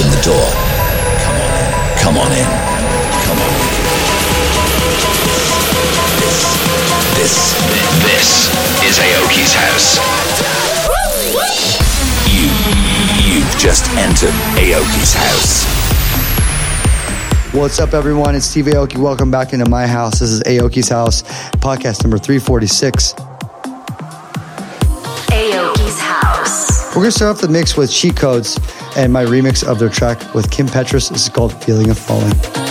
open the door. Come on in. Come on in. Come on. In. This, this, this is Aoki's house. You, you've just entered Aoki's house. What's up, everyone? It's Steve Aoki. Welcome back into my house. This is Aoki's house, podcast number 346. Aoki's house. We're going to start off the mix with cheat codes and my remix of their track with Kim Petras is called Feeling of Falling.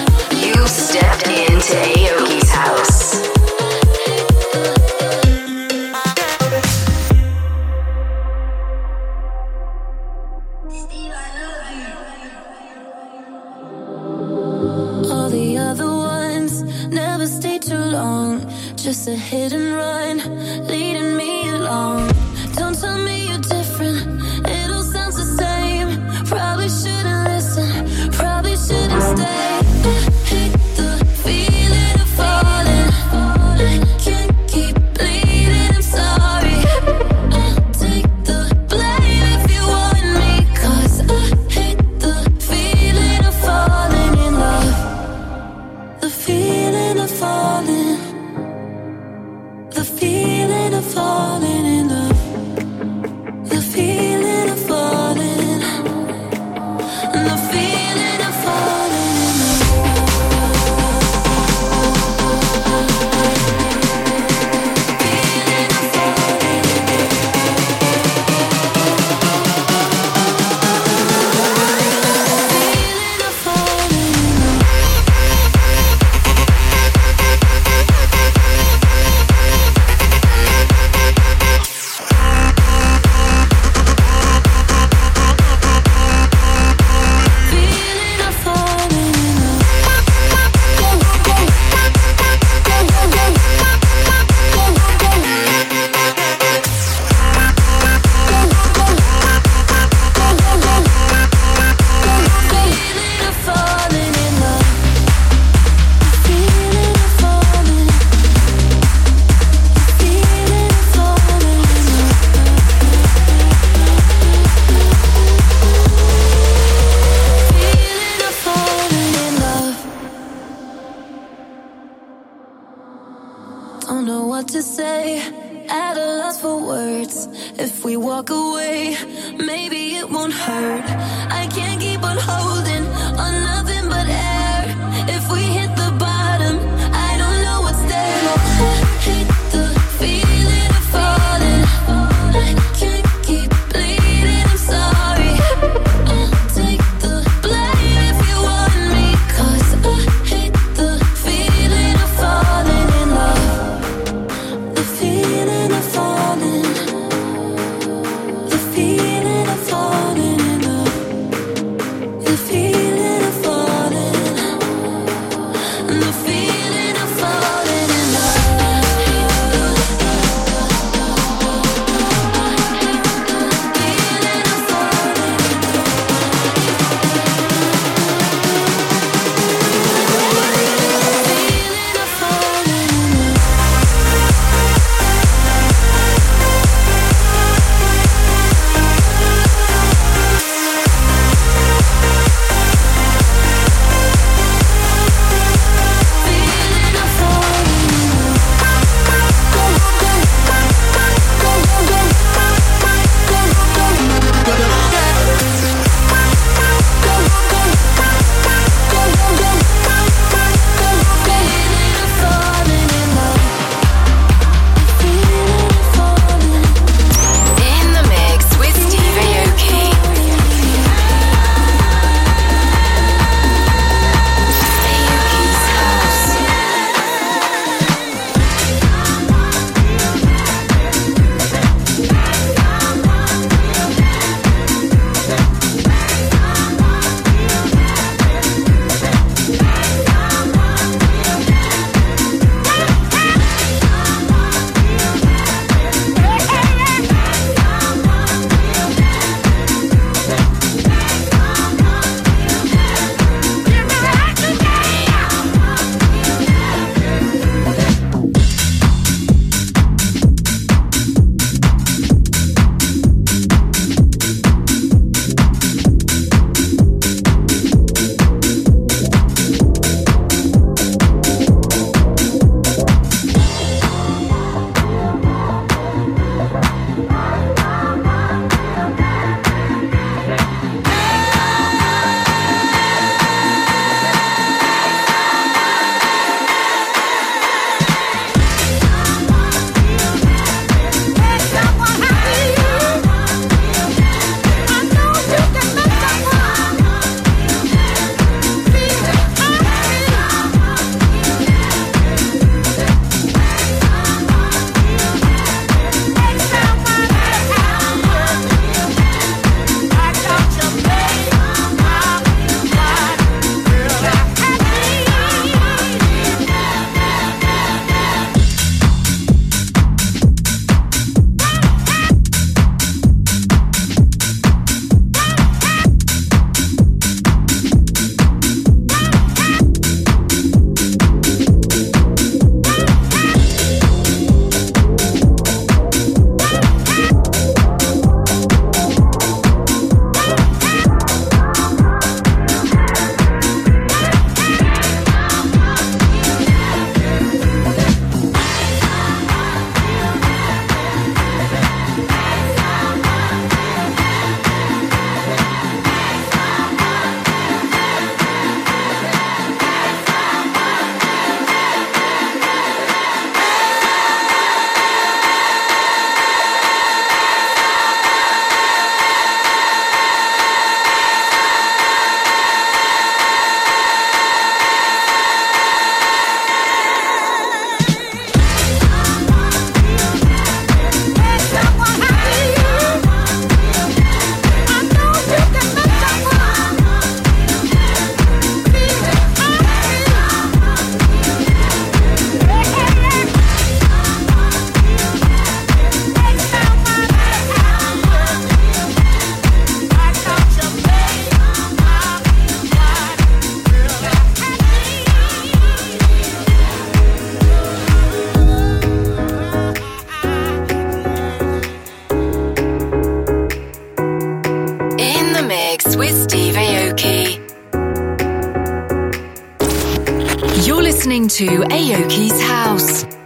To Aoki's House.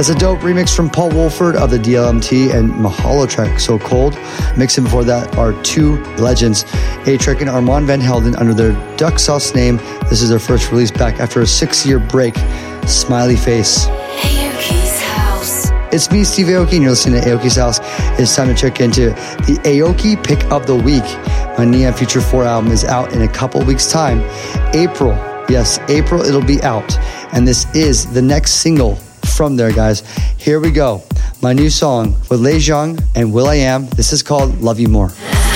That's a dope remix from Paul Woolford of the DLMT and Mahalo track So Cold. Mixing before that are two legends, A-Trak and Armand Van Helden under their Duck Sauce name. This is their first release back after a six-year break. Smiley Face. Aoki's House. It's me, Steve Aoki, and you're listening to Aoki's House. It's time to check into the Aoki Pick of the Week. My Neon Future 4 album is out in a couple weeks' time. April, yes, April it'll be out. And this is the next single from there, guys. Here we go. My new song with Lay Zhang and will.i.am. This is called Love You More.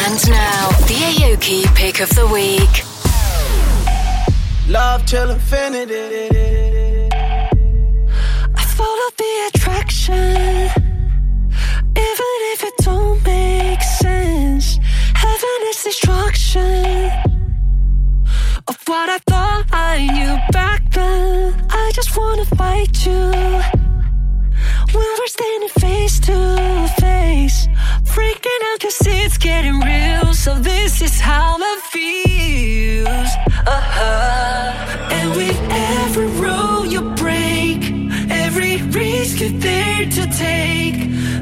And now, the Aoki pick of the week. Love till infinity. I follow the attraction, even if it don't make sense. Heaven is destruction of what I thought I knew back then. I just wanna fight you when we're standing face to face. Freaking out cause it's getting real. So this is how it feels. Uh-huh. And with every rule you break, every risk you're there to take,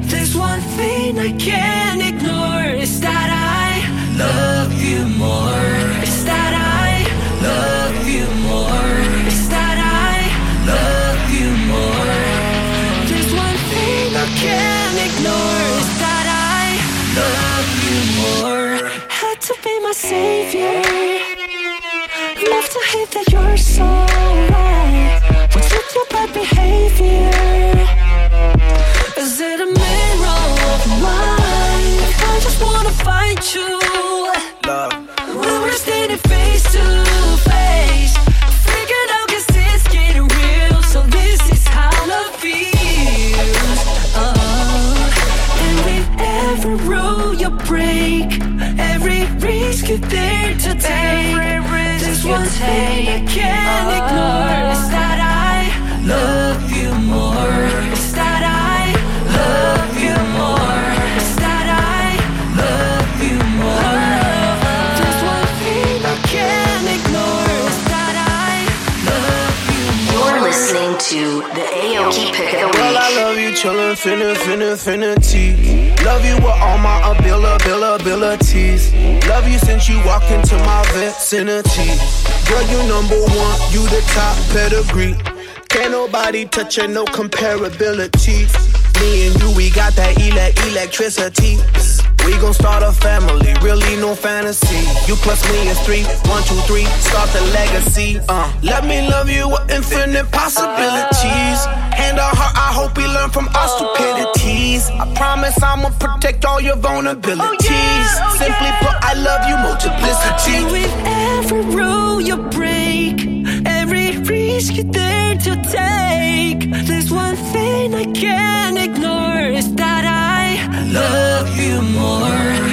there's one thing I can't ignore. Is that I love you more. My savior. Love to hate that you're so right. What's with your bad behavior? Is it a mirror of mine? I just wanna find you. Love. When we're standing face to take it. Tea. Love you with all my abil- abilities. Love you since you walked into my vicinity. Girl, you number one, you the top pedigree. Can't nobody touch you, no comparability. Me and you, we got that ele- electricity. We gon' start a family, really no fantasy. You plus me is three, one, two, three, start the legacy. Uh, let me love you with infinite possibilities. Hand on heart, I hope we learn from our stupidities. I promise I'ma protect all your vulnerabilities. Oh, oh, Simply put, I love you multiplicity. With every rule you break, every risk you dare to take. There's one thing I can't ignore is that I love you more.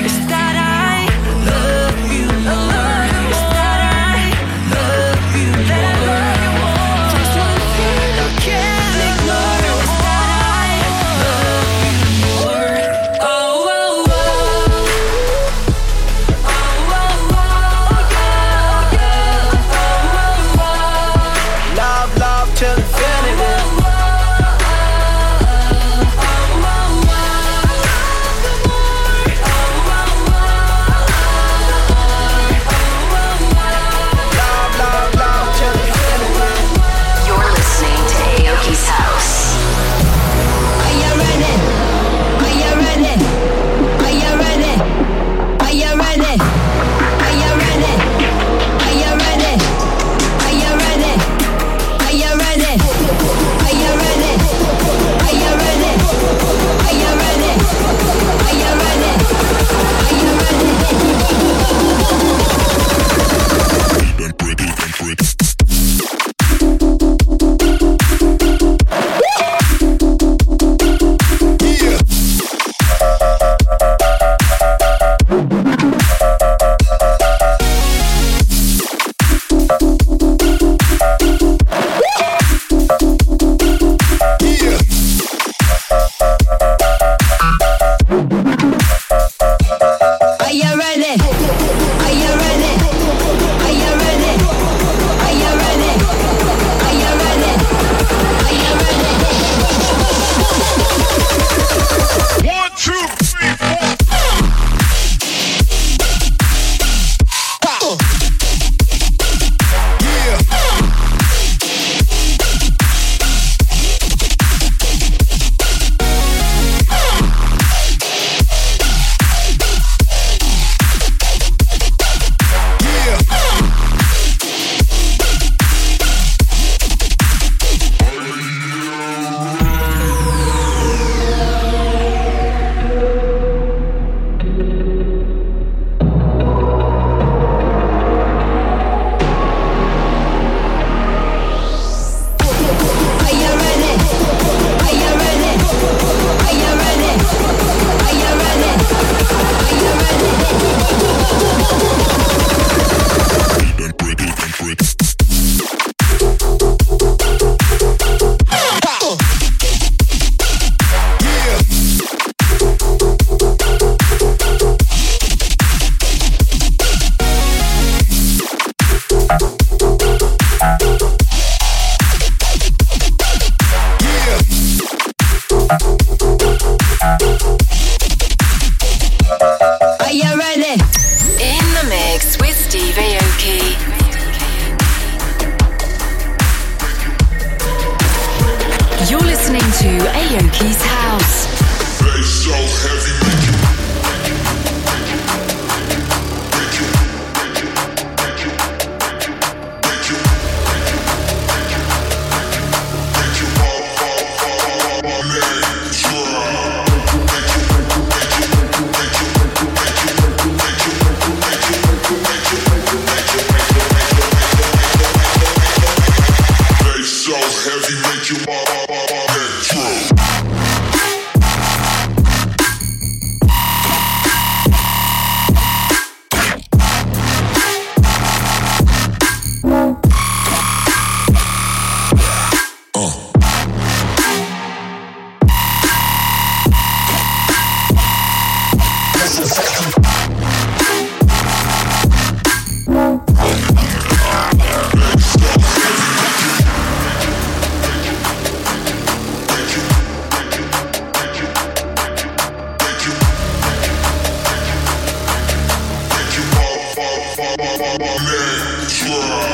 Whoa.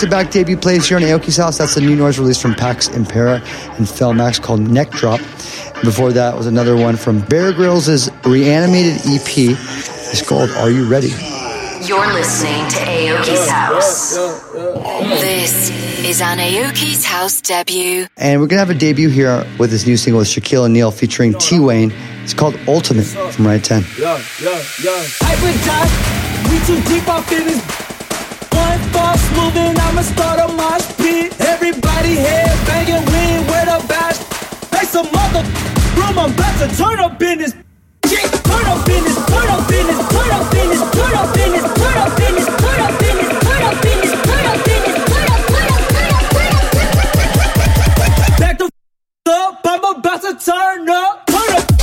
To back debut plays here in Aoki's house. That's the new noise release from Pax Impera and Fel Max called Neck Drop. Before that was another one from Bear Grillz' reanimated EP. It's called Are You Ready? You're listening to Aoki's House. This is an Aoki's House debut. And we're going to have a debut here with this new single with Shaquille O'Neal featuring T Wayne. It's called Ultimate from Right 10. Yeah, yeah, yeah. Hyper we too deep off in this one false move and I'ma start a mosh pit. Everybody head banging, we ain't with a bash. Hey, some mother room, I'm about to turn up in this. Turn up in this, turn up in this, turn up in this, turn up in this, turn up in this, turn up in this, turn up in this, turn up in this, turn up, turn up, turn up, turn up. Back the up, I'm about to turn up, turn up.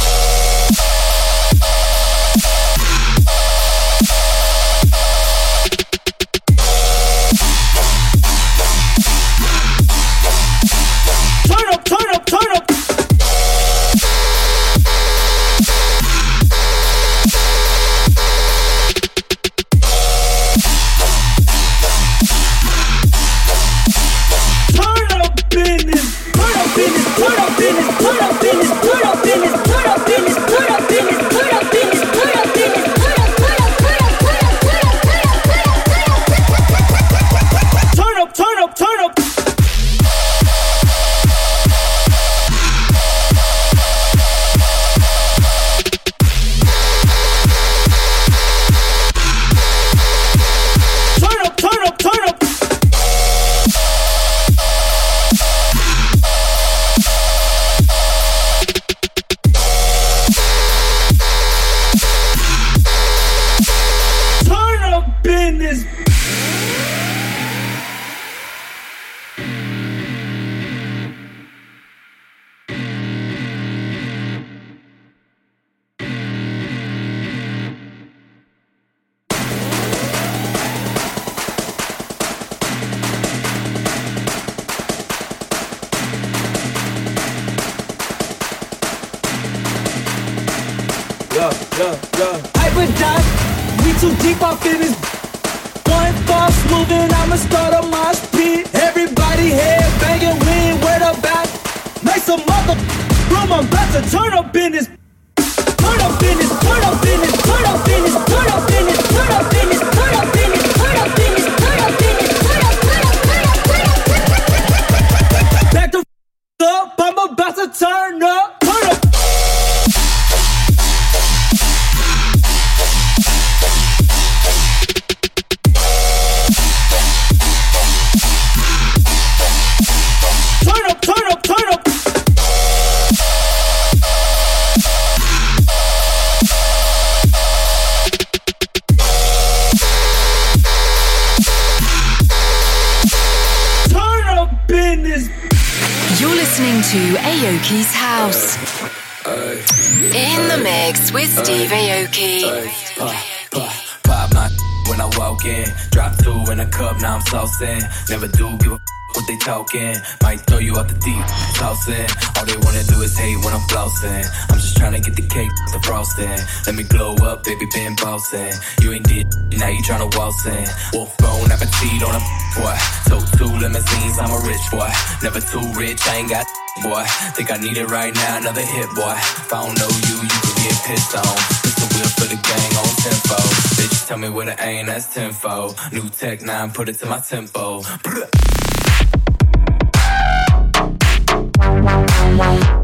Never do give a what they talking. Might throw you out the deep, tossing. All they wanna do is hate when I'm flossing. I'm just trying to get the cake, the frosting. Let me glow up, baby, been bossing. You ain't did, now you tryna waltz in. Wolf bone, appetite on a boy. Tote two limousines, I'm a rich boy. Never too rich, I ain't got boy. Think I need it right now, another hit boy. If I don't know you, you get pissed on. It's the wheel for the gang on tempo. Bitch, tell me where the ain't, that's tempo. New tech nine, put it to my tempo.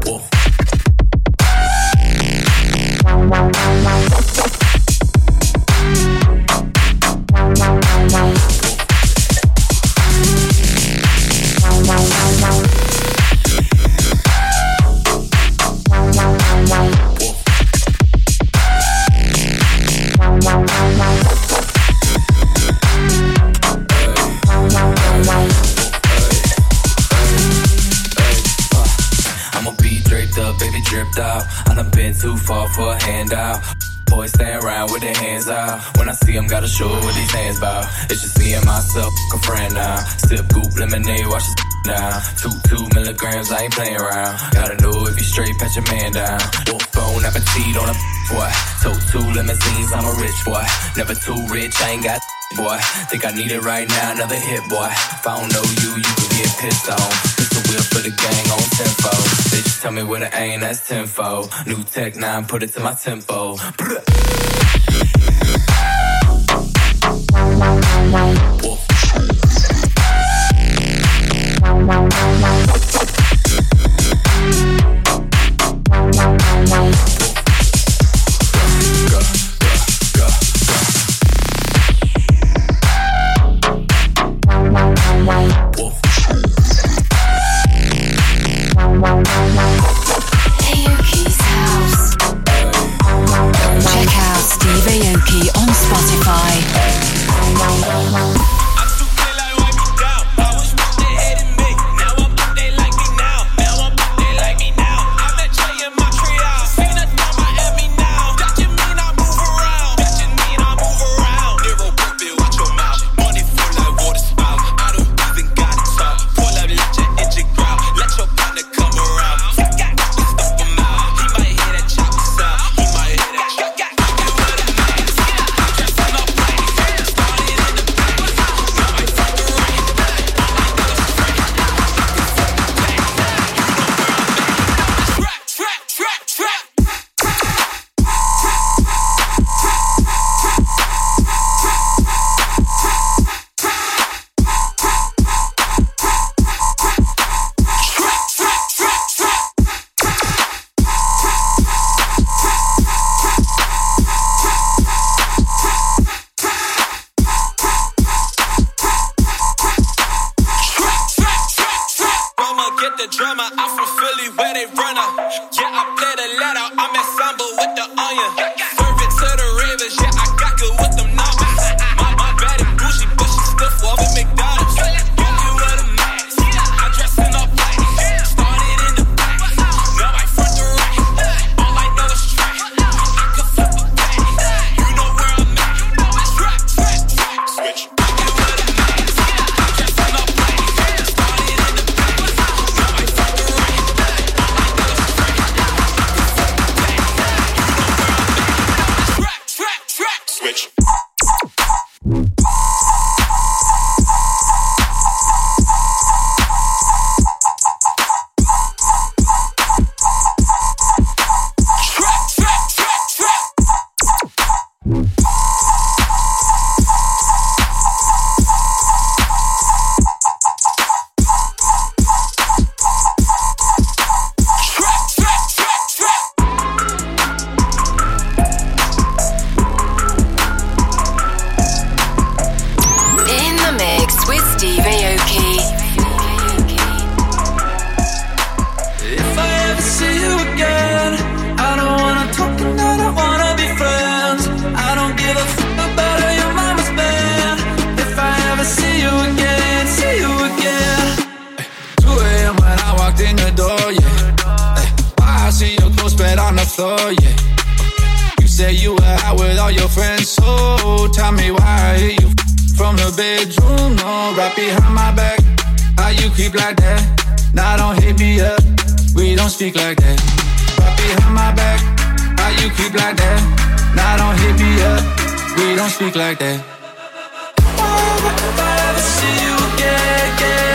Wolf. Out. I done been too far for a handout. Boys stay around with their hands out. When I see them, gotta show what these hands bout. It's just me and myself, a friend now. Sip goop lemonade, watch this down. Two, two milligrams, I ain't playing around. Gotta know if you straight, pat your man down. Wolf bone appetite on a boy. Took two limousines, I'm a rich boy. Never too rich, I ain't got boy. Think I need it right now, another hit boy. If I don't know you, you can get pissed on. Whip for the gang on tempo. They just tell me where to aim, that's tempo. New tech nine, put it to my tempo. Aoki's bedroom, no, right behind my back. How you creep like that? Now don't hit me up. We don't speak like that. Right behind my back. How you creep like that? Now don't hit me up. We don't speak like that. If I ever see you again,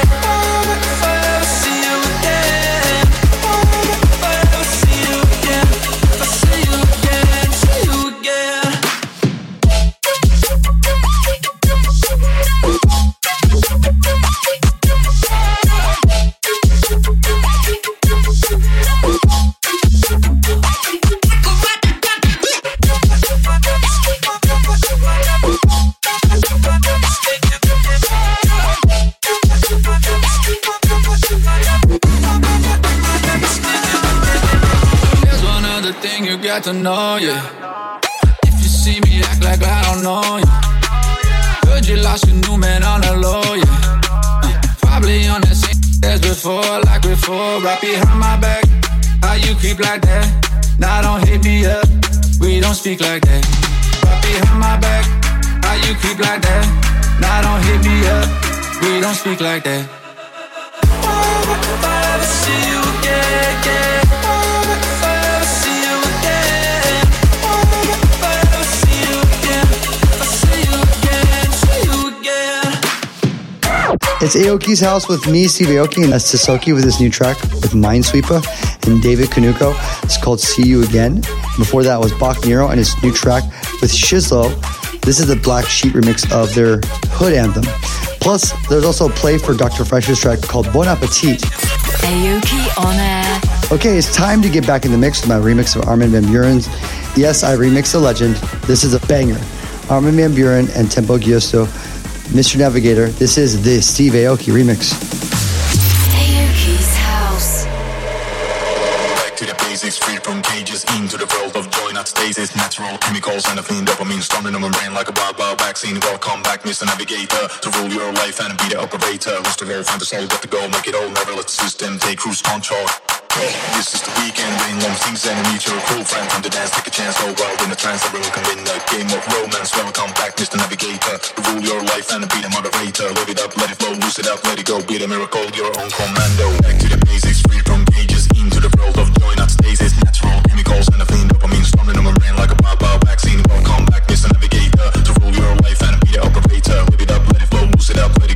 to know, yeah. If you see me act like I don't know you. Heard you lost your new man on the low, yeah. Uh, probably on the same as before, like before, right behind my back. How you creep like that? Now don't hit me up. We don't speak like that. Right behind my back. How you creep like that? Now don't hit me up. We don't speak like that. I ever see you again, It's Aoki's house with me, Steve Aoki, and that's Tisoki with his new track with Minesweeper and David Kanuko. It's called See You Again. Before that was Bok Nero and his new track with Shizlo. This is the Black Sheep remix of their Hood anthem. Plus, there's also a play for Dr. Fresch's track called Bon Appetit. Aoki on air. Okay, it's time to get back in the mix with my remix of Armin Van Buuren's Yes, I Remixed a Legend. This is a banger. Armin Van Buren and Tempo Giusto, Mr. Navigator. This is the Steve Aoki remix. Aoki's house. Back to the basics, free from cages, into the world of joy, not stasis. Natural chemicals and a clean dopamine storming on my brain like a wild, wild vaccine. Welcome back, Mr. Navigator, to rule your life and be the operator. Lost the all, find the soul, got to go, make it all, never let the system take cruise control. This is the weekend, rain long things and meet your cool friend from the dance, take a chance, go wild in the trance, everyone can win the game of romance. Welcome back, Mr. Navigator, to rule your life and be the moderator. Live it up, let it flow, lose it up, let it go, be the miracle, your own commando. Back to the basics, free from cages, into the world of joy, not stasis. Natural chemicals and a clean dopamine storming on my brain like a wild vaccine. Welcome back, Mr. Navigator, to rule your life and be the operator. Live it up, let it flow, lose it up, let it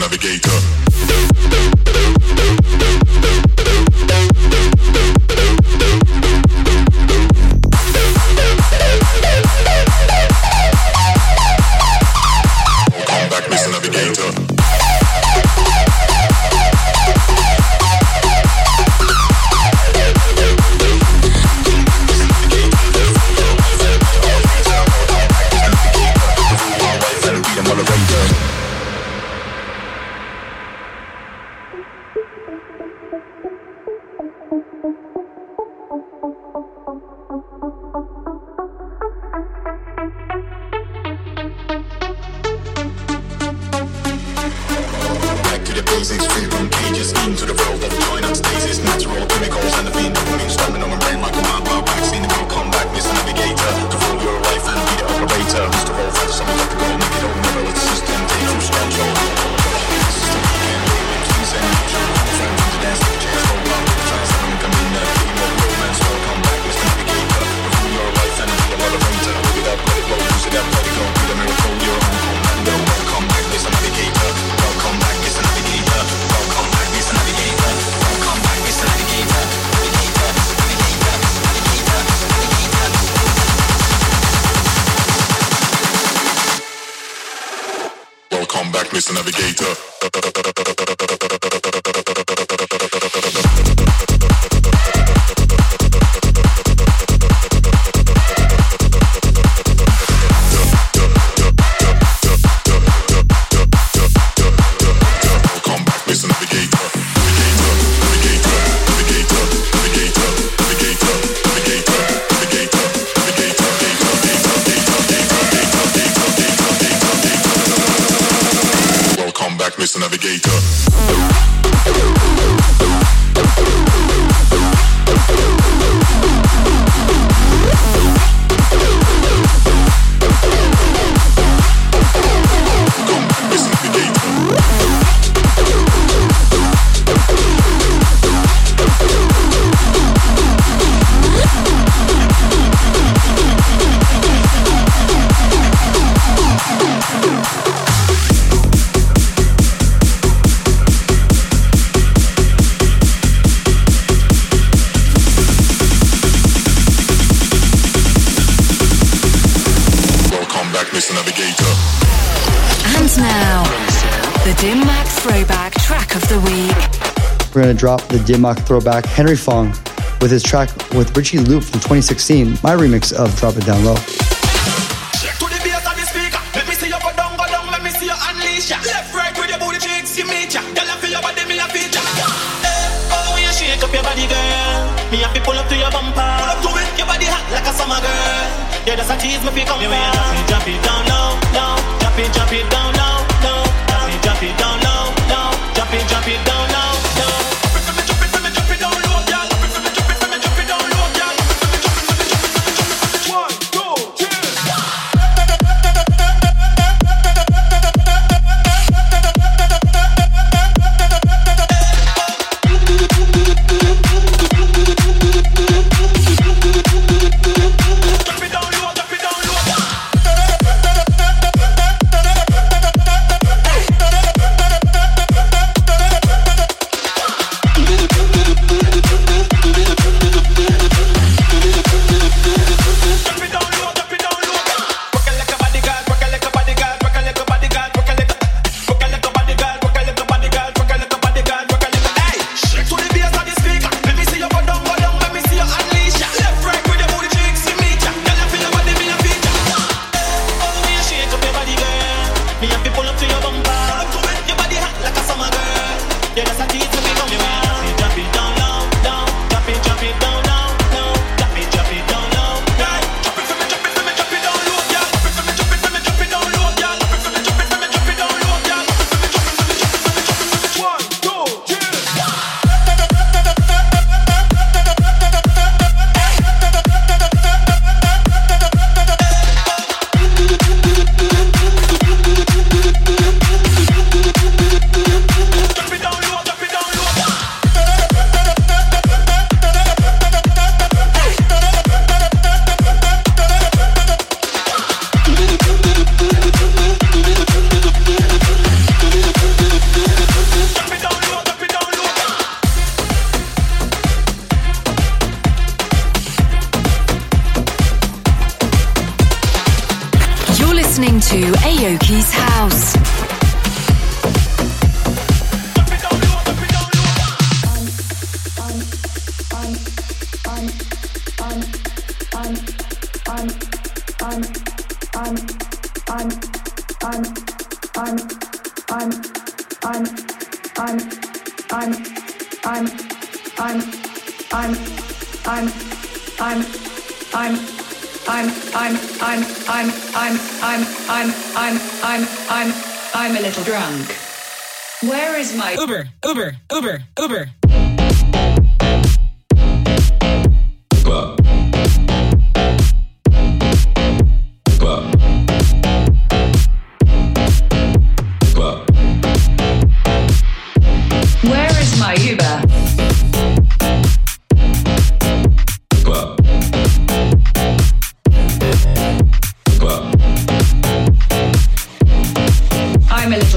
Navigator. Cages, into the world of joy, not stasis. Natural chemicals and the fiend storming we're going to drop the Dim Mak throwback Henry Fong with his track with Richie Loop from 2016, my remix of Drop It Down Low. Yeah, that's a tease, me. Yeah, drop it down low, low, drop it, drop it down.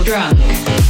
Drunk.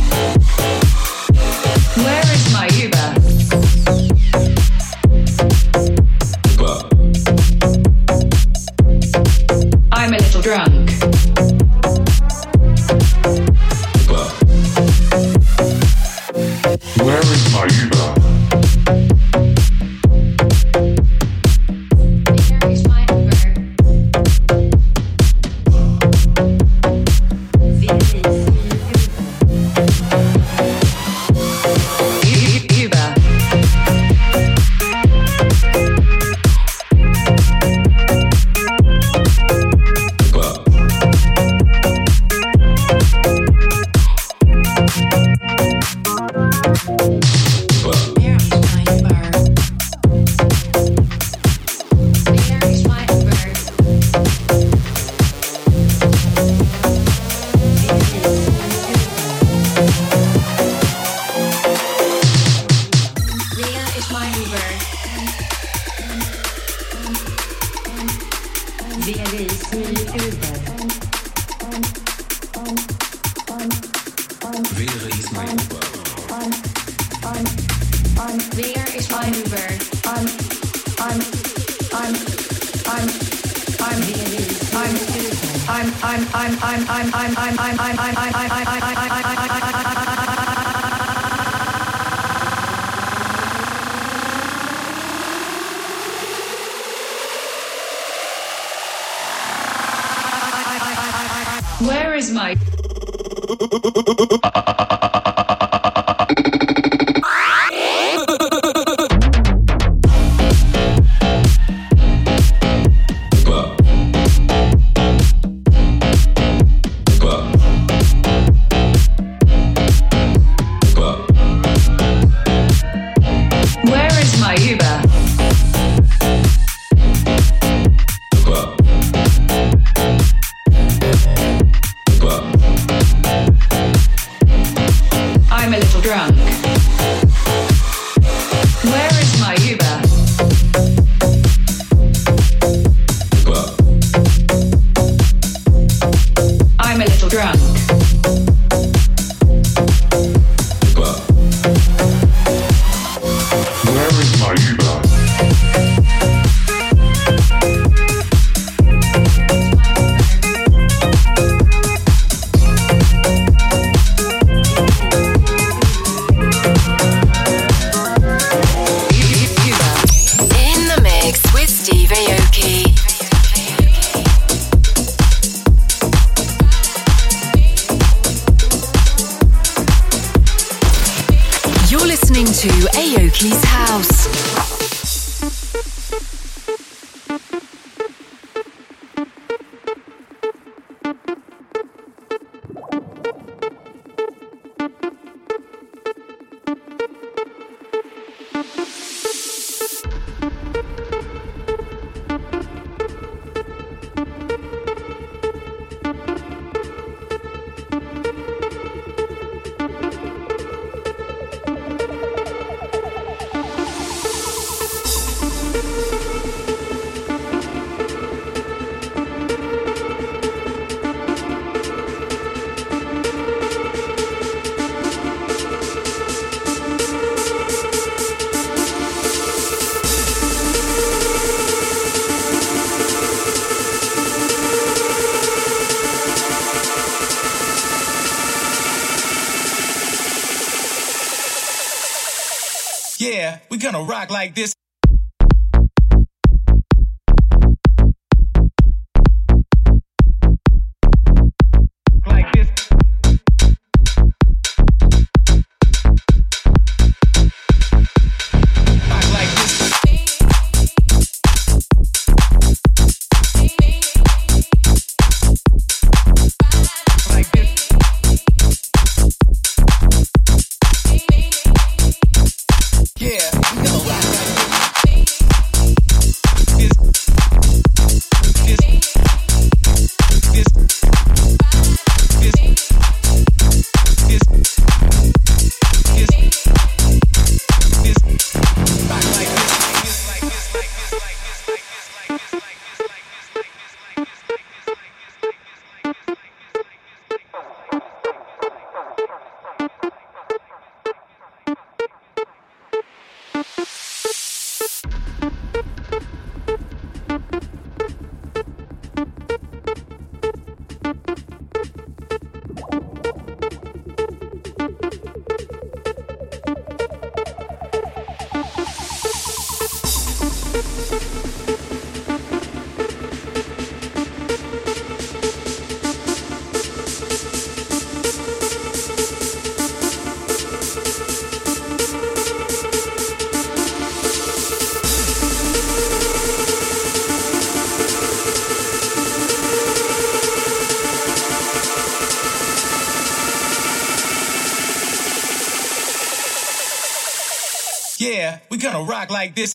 Like this. Like this.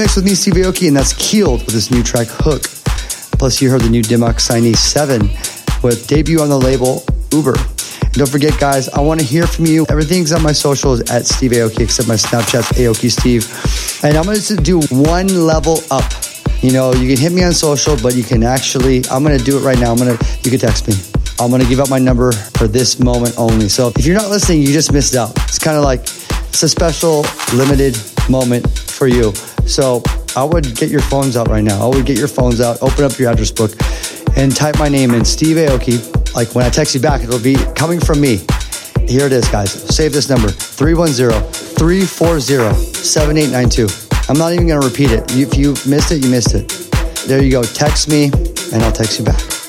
Mix with me, Steve Aoki, and that's Keeled with his new track Hook. Plus, you heard the new Dim Mak Signee 7 with debut on the label Uber. And don't forget, guys, I want to hear from you. Everything's on my socials at Steve Aoki, except my Snapchat's Aoki Steve. And I'm going to do one level up. You know, you can hit me on social, but you can actually, I'm going to do it right now. I'm going to, you can text me. I'm going to give out my number for this moment only. So if you're not listening, you just missed out. It's kind of like, it's a special, limited moment for you. So I would get your phones out right now. I would get your phones out, open up your address book, and type my name in, Steve Aoki. Like when I text you back, it'll be coming from me. Here it is, guys. Save this number 310 340 7892. I'm not even going to repeat it. If you missed it, you missed it. There you go. Text me and I'll text you back.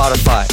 Spotify.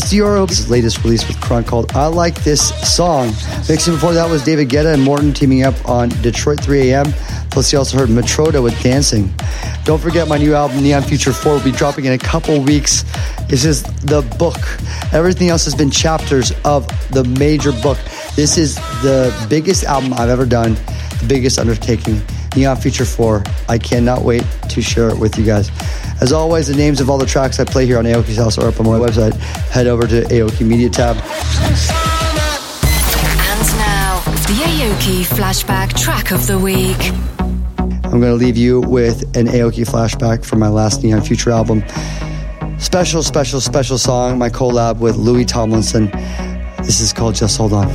That's Deorro's latest release with Crunk called I Like This Song. Mixing before that was David Guetta and Morten teaming up on Detroit 3 AM. Plus, you also heard Matroda with Dancing. Don't forget my new album, Neon Future 4, will be dropping in a couple weeks. This is the book. Everything else has been chapters of the major book. This is the biggest album I've ever done, the biggest undertaking. Neon Future 4. I cannot wait to share it with you guys. As always, the names of all the tracks I play here on Aoki's House are up on my website. Head over to Aoki Media tab. And now, the Aoki Flashback Track of the Week. I'm going to leave you with an Aoki flashback from my last Neon Future album. Special, special, special song, my collab with Louis Tomlinson. This is called Just Hold On.